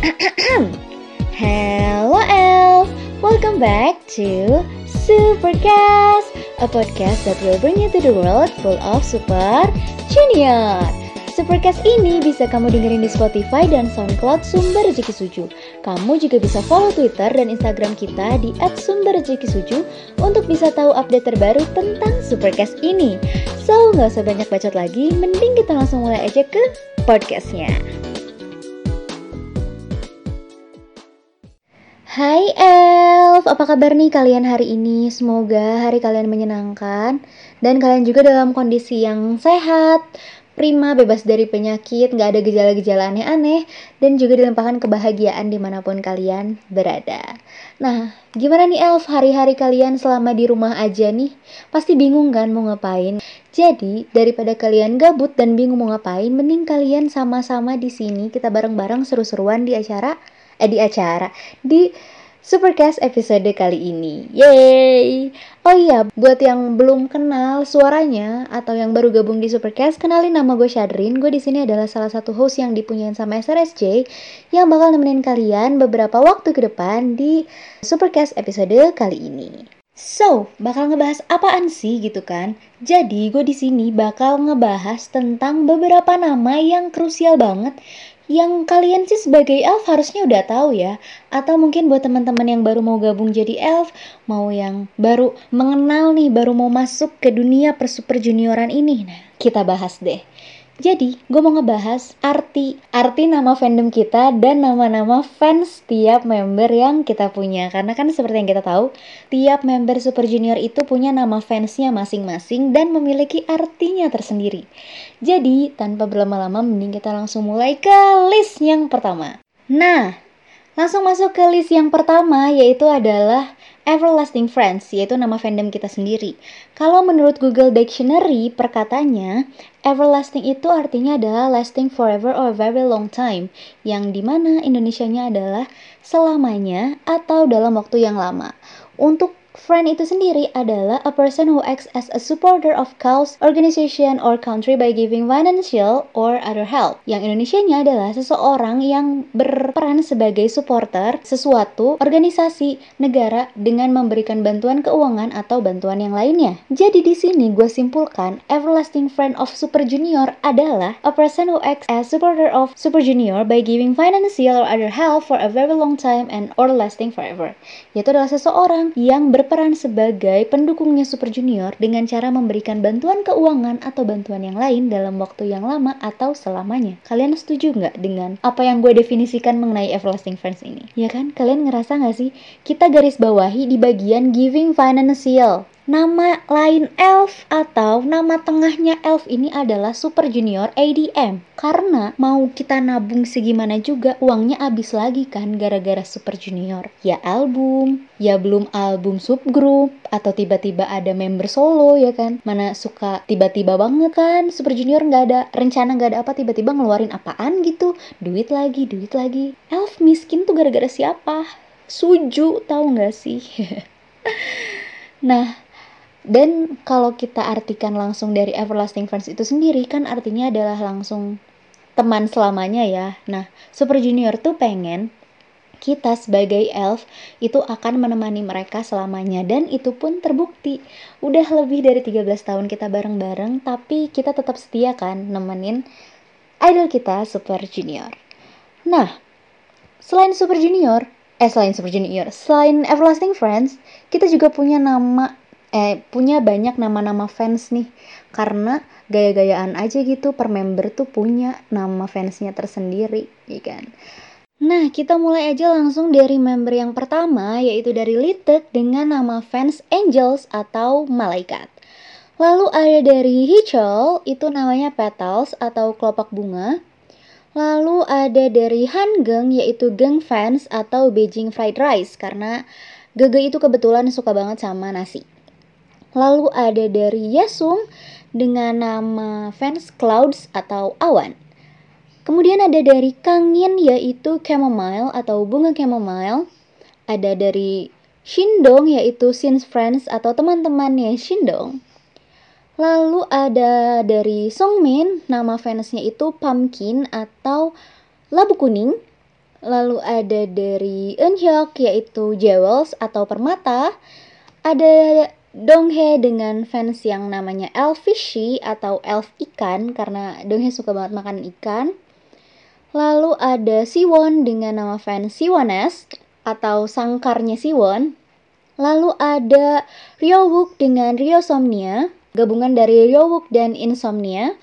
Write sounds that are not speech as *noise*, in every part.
*clears throat* Hello Elf, welcome back to Supercast, a podcast that will bring you to the world full of super junior. Supercast ini bisa kamu dengerin di Spotify dan SoundCloud Sumber Rezeki Suju. Kamu juga bisa follow Twitter dan Instagram kita di @sumberrezekisuju untuk bisa tahu update terbaru tentang Supercast ini. So, nggak usah banyak bacot lagi, mending kita langsung mulai aja ke podcastnya. Hai Elf, apa kabar nih kalian hari ini? Semoga hari kalian menyenangkan dan kalian juga dalam kondisi yang sehat, prima, bebas dari penyakit, nggak ada gejala-gejala aneh-aneh, dan juga dilimpahkan kebahagiaan di mana pun kalian berada. Nah, gimana nih Elf hari-hari kalian selama di rumah aja nih? Pasti bingung kan mau ngapain? Jadi, daripada kalian gabut dan bingung mau ngapain, mending kalian sama-sama di sini kita bareng-bareng seru-seruan di acara eh di acara di Supercast episode kali ini. Yeay! Oh iya, buat yang belum kenal suaranya atau yang baru gabung di Supercast, kenalin nama gue Shadrin. Gue di sini adalah salah satu host yang dipunyain sama SRSJ yang bakal nemenin kalian beberapa waktu ke depan di Supercast episode kali ini. So, bakal ngebahas apaan sih gitu kan? Jadi, gue di sini bakal ngebahas tentang beberapa nama yang krusial banget yang kalian sih sebagai elf harusnya udah tahu ya. Atau mungkin buat teman-teman yang baru mau gabung jadi elf mau yang baru mengenal nih baru mau masuk ke dunia per super junioran ini. Nah kita bahas deh jadi, gue mau ngebahas arti arti nama fandom kita dan nama-nama fans tiap member yang kita punya. Karena kan seperti yang kita tahu, tiap member Super Junior itu punya nama fansnya masing-masing dan memiliki artinya tersendiri. Jadi, tanpa berlama-lama, mending kita langsung mulai ke list yang pertama. Nah, langsung masuk ke list yang pertama, yaitu adalah Everlasting Friends, yaitu nama fandom kita sendiri. Kalau menurut Google Dictionary, perkatanya, everlasting itu artinya adalah lasting forever or very long time, yang di mana Indonesianya adalah selamanya atau dalam waktu yang lama. Untuk Friend itu sendiri adalah a person who acts as a supporter of cause, organization, or country by giving financial or other help. Yang Indonesianya adalah seseorang yang berperan sebagai supporter sesuatu, organisasi, negara dengan memberikan bantuan keuangan atau bantuan yang lainnya. Jadi di sini gue simpulkan, everlasting friend of Super Junior adalah a person who acts as supporter of Super Junior by giving financial or other help for a very long time and or lasting forever. Yaitu adalah seseorang yang ber berperan sebagai pendukungnya Super Junior dengan cara memberikan bantuan keuangan atau bantuan yang lain dalam waktu yang lama atau selamanya. Kalian setuju nggak dengan apa yang gue definisikan mengenai Everlasting Friends ini? Ya kan? Kalian ngerasa nggak sih? Kita garis bawahi di bagian giving financial Nama lain Elf atau nama tengahnya Elf ini adalah Super Junior ADM. Karena mau kita nabung segimana juga uangnya habis lagi kan gara-gara Super Junior. Ya album, ya belum album subgroup atau tiba-tiba ada member solo ya kan. Mana suka tiba-tiba banget kan Super Junior nggak ada rencana nggak ada apa tiba-tiba ngeluarin apaan gitu. Duit lagi, duit lagi. Elf miskin tuh gara-gara siapa? Suju tahu nggak sih? *laughs* nah, dan kalau kita artikan langsung dari everlasting friends itu sendiri kan artinya adalah langsung teman selamanya ya. Nah, Super Junior tuh pengen kita sebagai elf itu akan menemani mereka selamanya dan itu pun terbukti. Udah lebih dari 13 tahun kita bareng-bareng tapi kita tetap setia kan nemenin idol kita Super Junior. Nah, selain Super Junior, eh selain Super Junior, selain Everlasting Friends, kita juga punya nama eh punya banyak nama-nama fans nih karena gaya-gayaan aja gitu per member tuh punya nama fansnya tersendiri ya kan Nah, kita mulai aja langsung dari member yang pertama, yaitu dari Litek dengan nama fans Angels atau Malaikat. Lalu ada dari Hichol, itu namanya Petals atau kelopak bunga. Lalu ada dari Hangeng, yaitu Geng Fans atau Beijing Fried Rice, karena Gege itu kebetulan suka banget sama nasi. Lalu ada dari Yesung dengan nama fans clouds atau awan. Kemudian ada dari Kangin yaitu chamomile atau bunga chamomile. Ada dari Shindong yaitu Since Friends atau teman-temannya Shindong. Lalu ada dari Songmin, nama fansnya itu Pumpkin atau labu kuning. Lalu ada dari Eunhyuk yaitu Jewels atau Permata. Ada Donghae dengan fans yang namanya Elfishy atau Elf Ikan karena Donghae suka banget makan ikan. Lalu ada Siwon dengan nama fans Siwones atau sangkarnya Siwon. Lalu ada Ryowook dengan Ryosomnia, gabungan dari Ryowook dan Insomnia.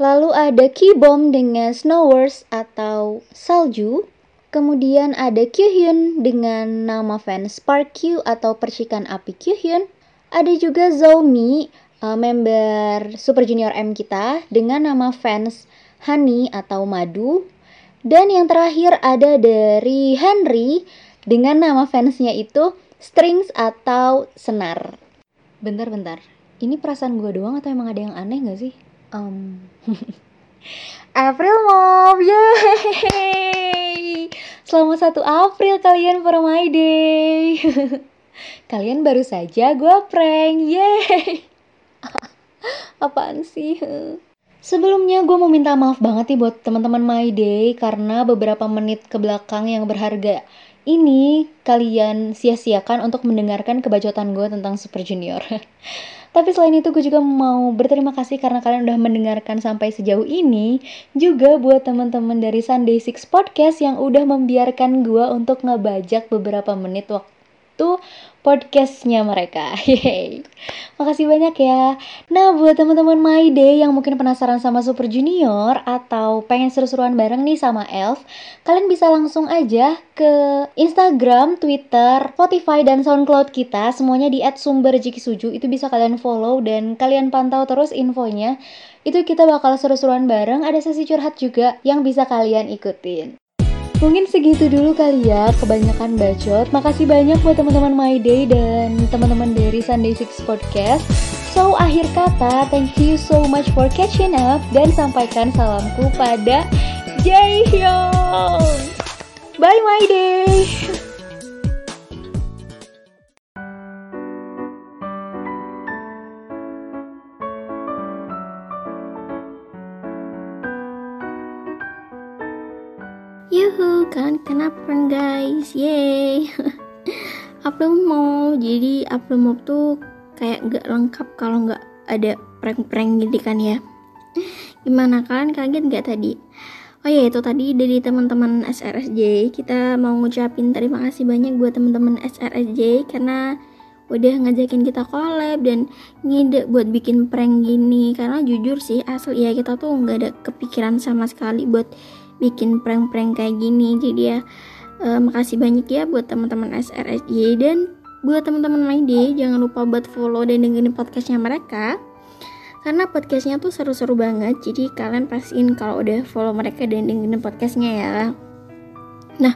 Lalu ada Kibom dengan Snowers atau Salju. Kemudian ada Kyuhyun dengan nama fans Spark atau percikan api Kyuhyun. Ada juga Zomi, uh, member Super Junior M kita dengan nama fans Honey atau Madu. Dan yang terakhir ada dari Henry dengan nama fansnya itu Strings atau Senar. Bentar-bentar, ini perasaan gue doang atau emang ada yang aneh gak sih? Um, *laughs* April Mom, yeay! Selamat satu April kalian for my day. *laughs* kalian baru saja gue prank, yeay! *laughs* Apaan sih? Sebelumnya gue mau minta maaf banget nih buat teman-teman My Day karena beberapa menit ke belakang yang berharga ini kalian sia-siakan untuk mendengarkan kebacotan gue tentang Super Junior. *laughs* Tapi selain itu gue juga mau berterima kasih karena kalian udah mendengarkan sampai sejauh ini. Juga buat teman-teman dari Sunday Six Podcast yang udah membiarkan gue untuk ngebajak beberapa menit waktu podcastnya mereka. *laughs* Yeay. Makasih banyak ya. Nah, buat teman-teman My Day yang mungkin penasaran sama Super Junior atau pengen seru-seruan bareng nih sama Elf, kalian bisa langsung aja ke Instagram, Twitter, Spotify, dan SoundCloud kita. Semuanya di @sumberjikisuju. Itu bisa kalian follow dan kalian pantau terus infonya. Itu kita bakal seru-seruan bareng. Ada sesi curhat juga yang bisa kalian ikutin. Mungkin segitu dulu kali ya, kebanyakan bacot. Makasih banyak buat teman-teman My Day dan teman-teman dari Sunday Six Podcast. So, akhir kata, thank you so much for catching up dan sampaikan salamku pada Jaehyung. Bye My Day! Yuhu, kan? Kena prank guys, yeay. *laughs* Upload mau, jadi upload mau tuh kayak gak lengkap kalau nggak ada prank-prank gitu kan ya? *laughs* Gimana? Kalian kaget gak tadi? Oh ya itu tadi dari teman-teman SRSJ kita mau ngucapin terima kasih banyak buat teman-teman SRSJ karena udah ngajakin kita collab dan ngide buat bikin prank gini. Karena jujur sih asli ya kita tuh nggak ada kepikiran sama sekali buat bikin prank-prank kayak gini. Jadi ya uh, makasih banyak ya buat teman-teman SRSJ dan buat teman-teman My Day jangan lupa buat follow dan dengerin podcastnya mereka. Karena podcastnya tuh seru-seru banget jadi kalian pastiin kalau udah follow mereka dan dengerin podcastnya ya. Nah,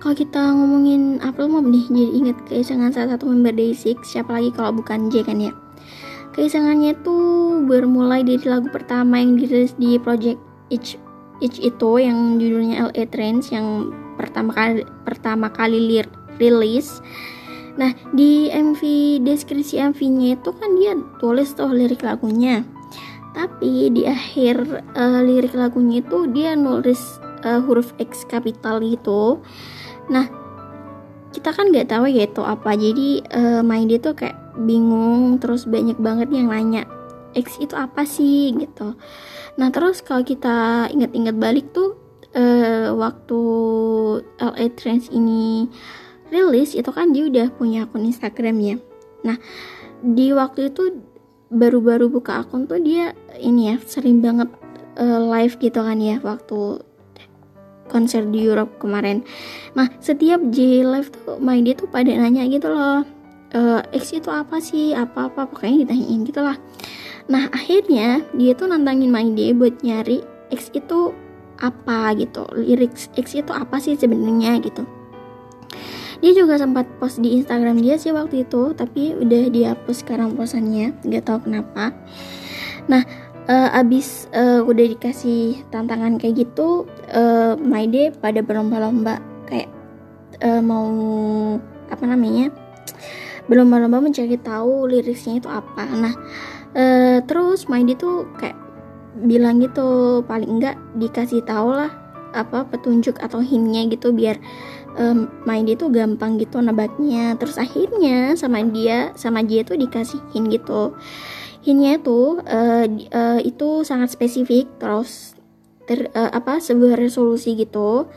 kalau kita ngomongin April Mom nih, jadi inget keisengan salah satu member Day6, siapa lagi kalau bukan J kan ya. Keisengannya tuh bermulai dari lagu pertama yang dirilis di project Each Each itu yang judulnya LA Trends yang pertama kali pertama kali rilis. Nah, di MV deskripsi MV-nya itu kan dia tulis tuh lirik lagunya. Tapi di akhir uh, lirik lagunya itu dia nulis uh, huruf X kapital gitu. Nah, kita kan nggak tahu ya itu apa. Jadi uh, main dia tuh kayak bingung terus banyak banget yang nanya X itu apa sih gitu Nah terus kalau kita ingat-ingat balik tuh uh, waktu LA Trends ini rilis itu kan dia udah punya akun Instagram ya. Nah di waktu itu baru-baru buka akun tuh dia ini ya sering banget uh, live gitu kan ya waktu konser di Europe kemarin. Nah setiap J live tuh main dia tuh pada nanya gitu loh. Uh, X itu apa sih? Apa-apa pokoknya ditanyain gitu lah. Nah akhirnya dia tuh nantangin My Day buat nyari X itu apa gitu lirik X itu apa sih sebenarnya gitu. Dia juga sempat post di Instagram dia sih waktu itu tapi udah dihapus sekarang posannya nggak tahu kenapa. Nah uh, abis uh, udah dikasih tantangan kayak gitu uh, My Day pada berlomba-lomba kayak uh, mau apa namanya berlomba-lomba mencari tahu liriknya itu apa. Nah uh, terus Maidi tuh kayak bilang gitu paling enggak dikasih tahu lah apa petunjuk atau hintnya gitu biar um, main dia tuh gampang gitu nebaknya. Terus akhirnya sama dia sama dia tuh dikasih hint gitu. Hintnya tuh uh, uh, itu sangat spesifik terus ter, uh, apa sebuah resolusi gitu.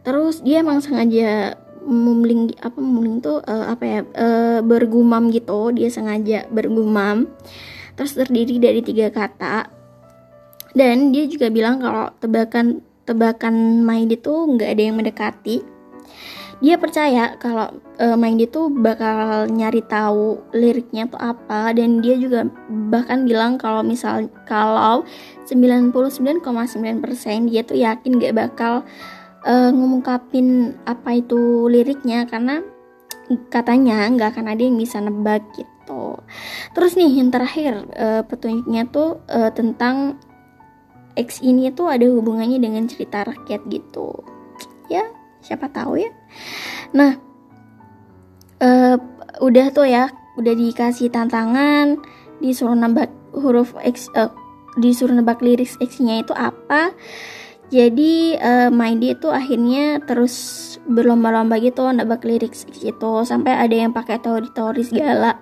Terus dia emang sengaja mumling apa mumling tuh uh, apa ya uh, bergumam gitu. Dia sengaja bergumam terus terdiri dari tiga kata. Dan dia juga bilang kalau tebakan tebakan main itu nggak ada yang mendekati. Dia percaya kalau uh, main itu bakal nyari tahu liriknya tuh apa. Dan dia juga bahkan bilang kalau misal kalau 99,9% dia tuh yakin gak bakal uh, ngungkapin apa itu liriknya. Karena katanya nggak akan ada yang bisa nebak gitu terus nih yang terakhir uh, petunjuknya tuh uh, tentang X ini tuh ada hubungannya dengan cerita rakyat gitu. Ya siapa tahu ya. Nah uh, udah tuh ya udah dikasih tantangan disuruh nembak huruf X uh, disuruh nebak lirik X-nya itu apa. Jadi uh, Maidi itu akhirnya terus berlomba-lomba gitu nebak lirik X itu sampai ada yang pakai teori-teori segala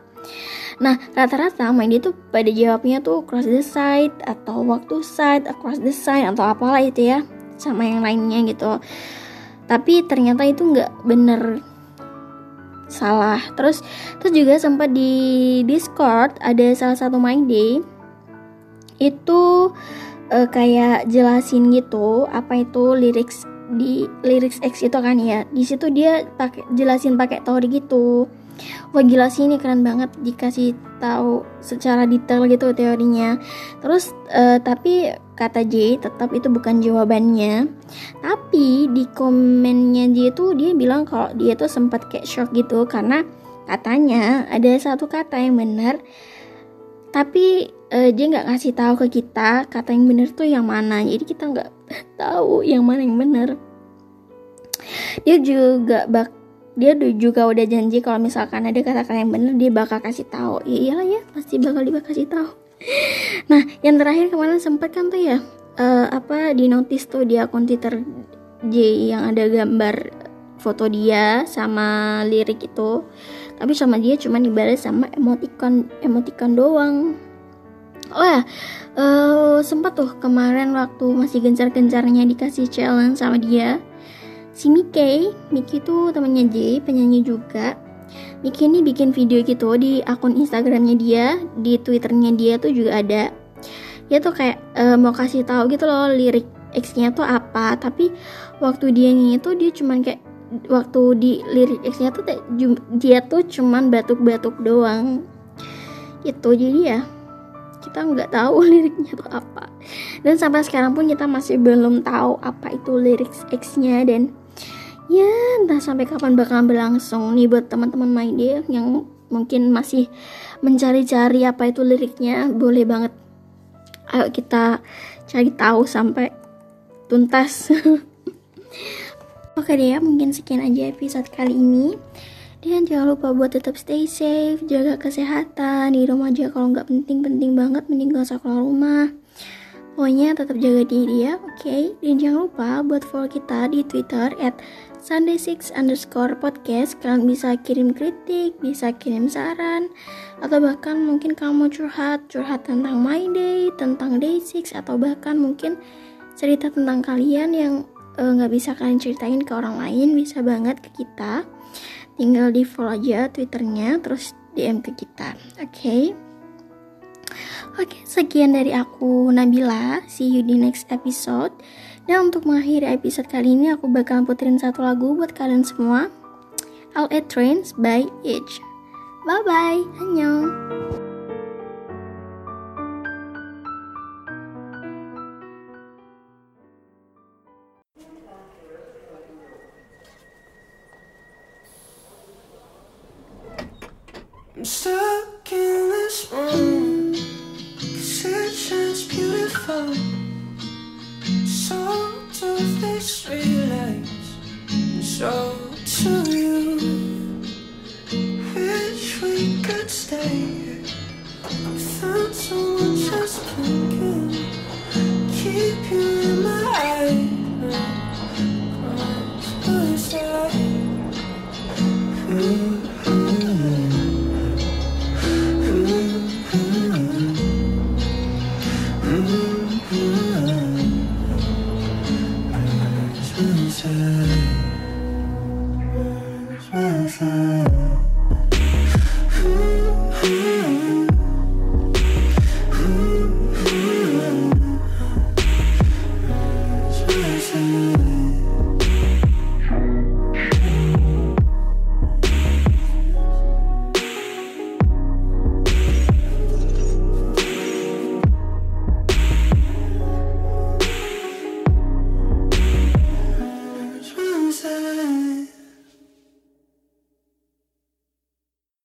Nah, rata-rata main dia tuh pada jawabnya tuh cross the side atau waktu side, across the side atau apalah itu ya, sama yang lainnya gitu. Tapi ternyata itu nggak bener salah. Terus terus juga sempat di Discord ada salah satu main day itu uh, kayak jelasin gitu apa itu lyrics di lyrics X itu kan ya. Di situ dia pakai jelasin pakai teori gitu wah gila sih ini keren banget dikasih tahu secara detail gitu teorinya. Terus uh, tapi kata J tetap itu bukan jawabannya. Tapi di komennya J itu dia bilang kalau dia tuh sempat kayak shock gitu karena katanya ada satu kata yang benar tapi uh, dia nggak ngasih tahu ke kita kata yang benar tuh yang mana. Jadi kita nggak tahu yang mana yang benar. Dia juga bak dia juga udah janji kalau misalkan ada kata-kata yang bener dia bakal kasih tahu. Ya iyalah ya pasti bakal dia kasih tahu. *laughs* Nah yang terakhir kemarin sempat kan tuh ya uh, apa di notice tuh di akun Twitter J yang ada gambar foto dia sama lirik itu. Tapi sama dia cuma dibalas sama emoticon emoticon doang. Oh ya uh, sempat tuh kemarin waktu masih gencar-gencarnya dikasih challenge sama dia si Mickey, Mickey itu temannya J, penyanyi juga. Mickey ini bikin video gitu di akun Instagramnya dia, di Twitternya dia tuh juga ada. Dia tuh kayak uh, mau kasih tahu gitu loh lirik X-nya tuh apa, tapi waktu dia nyanyi tuh dia cuman kayak waktu di lirik X-nya tuh dia tuh cuman batuk-batuk doang. Itu jadi ya kita nggak tahu *laughs* liriknya tuh apa dan sampai sekarang pun kita masih belum tahu apa itu lirik X-nya dan ya entah sampai kapan bakalan berlangsung nih buat teman-teman main dia yang mungkin masih mencari-cari apa itu liriknya. Boleh banget. Ayo kita cari tahu sampai tuntas. *laughs* Oke deh ya mungkin sekian aja episode kali ini. Dan jangan lupa buat tetap stay safe jaga kesehatan di rumah aja kalau nggak penting-penting banget mending gak usah keluar rumah. Pokoknya tetap jaga diri ya oke? Okay? dan jangan lupa buat follow kita di twitter at Sunday Six underscore podcast kalian bisa kirim kritik, bisa kirim saran, atau bahkan mungkin kamu curhat, curhat tentang my day, tentang day six, atau bahkan mungkin cerita tentang kalian yang eh, nggak uh, bisa kalian ceritain ke orang lain, bisa banget ke kita. Tinggal di follow aja twitternya, terus DM ke kita, oke? Okay? Oke, okay, sekian dari aku Nabila. See you di next episode. Dan untuk mengakhiri episode kali ini aku bakal puterin satu lagu buat kalian semua. I'll Trains by Edge. Bye bye, annyeong. stay. I found someone just to.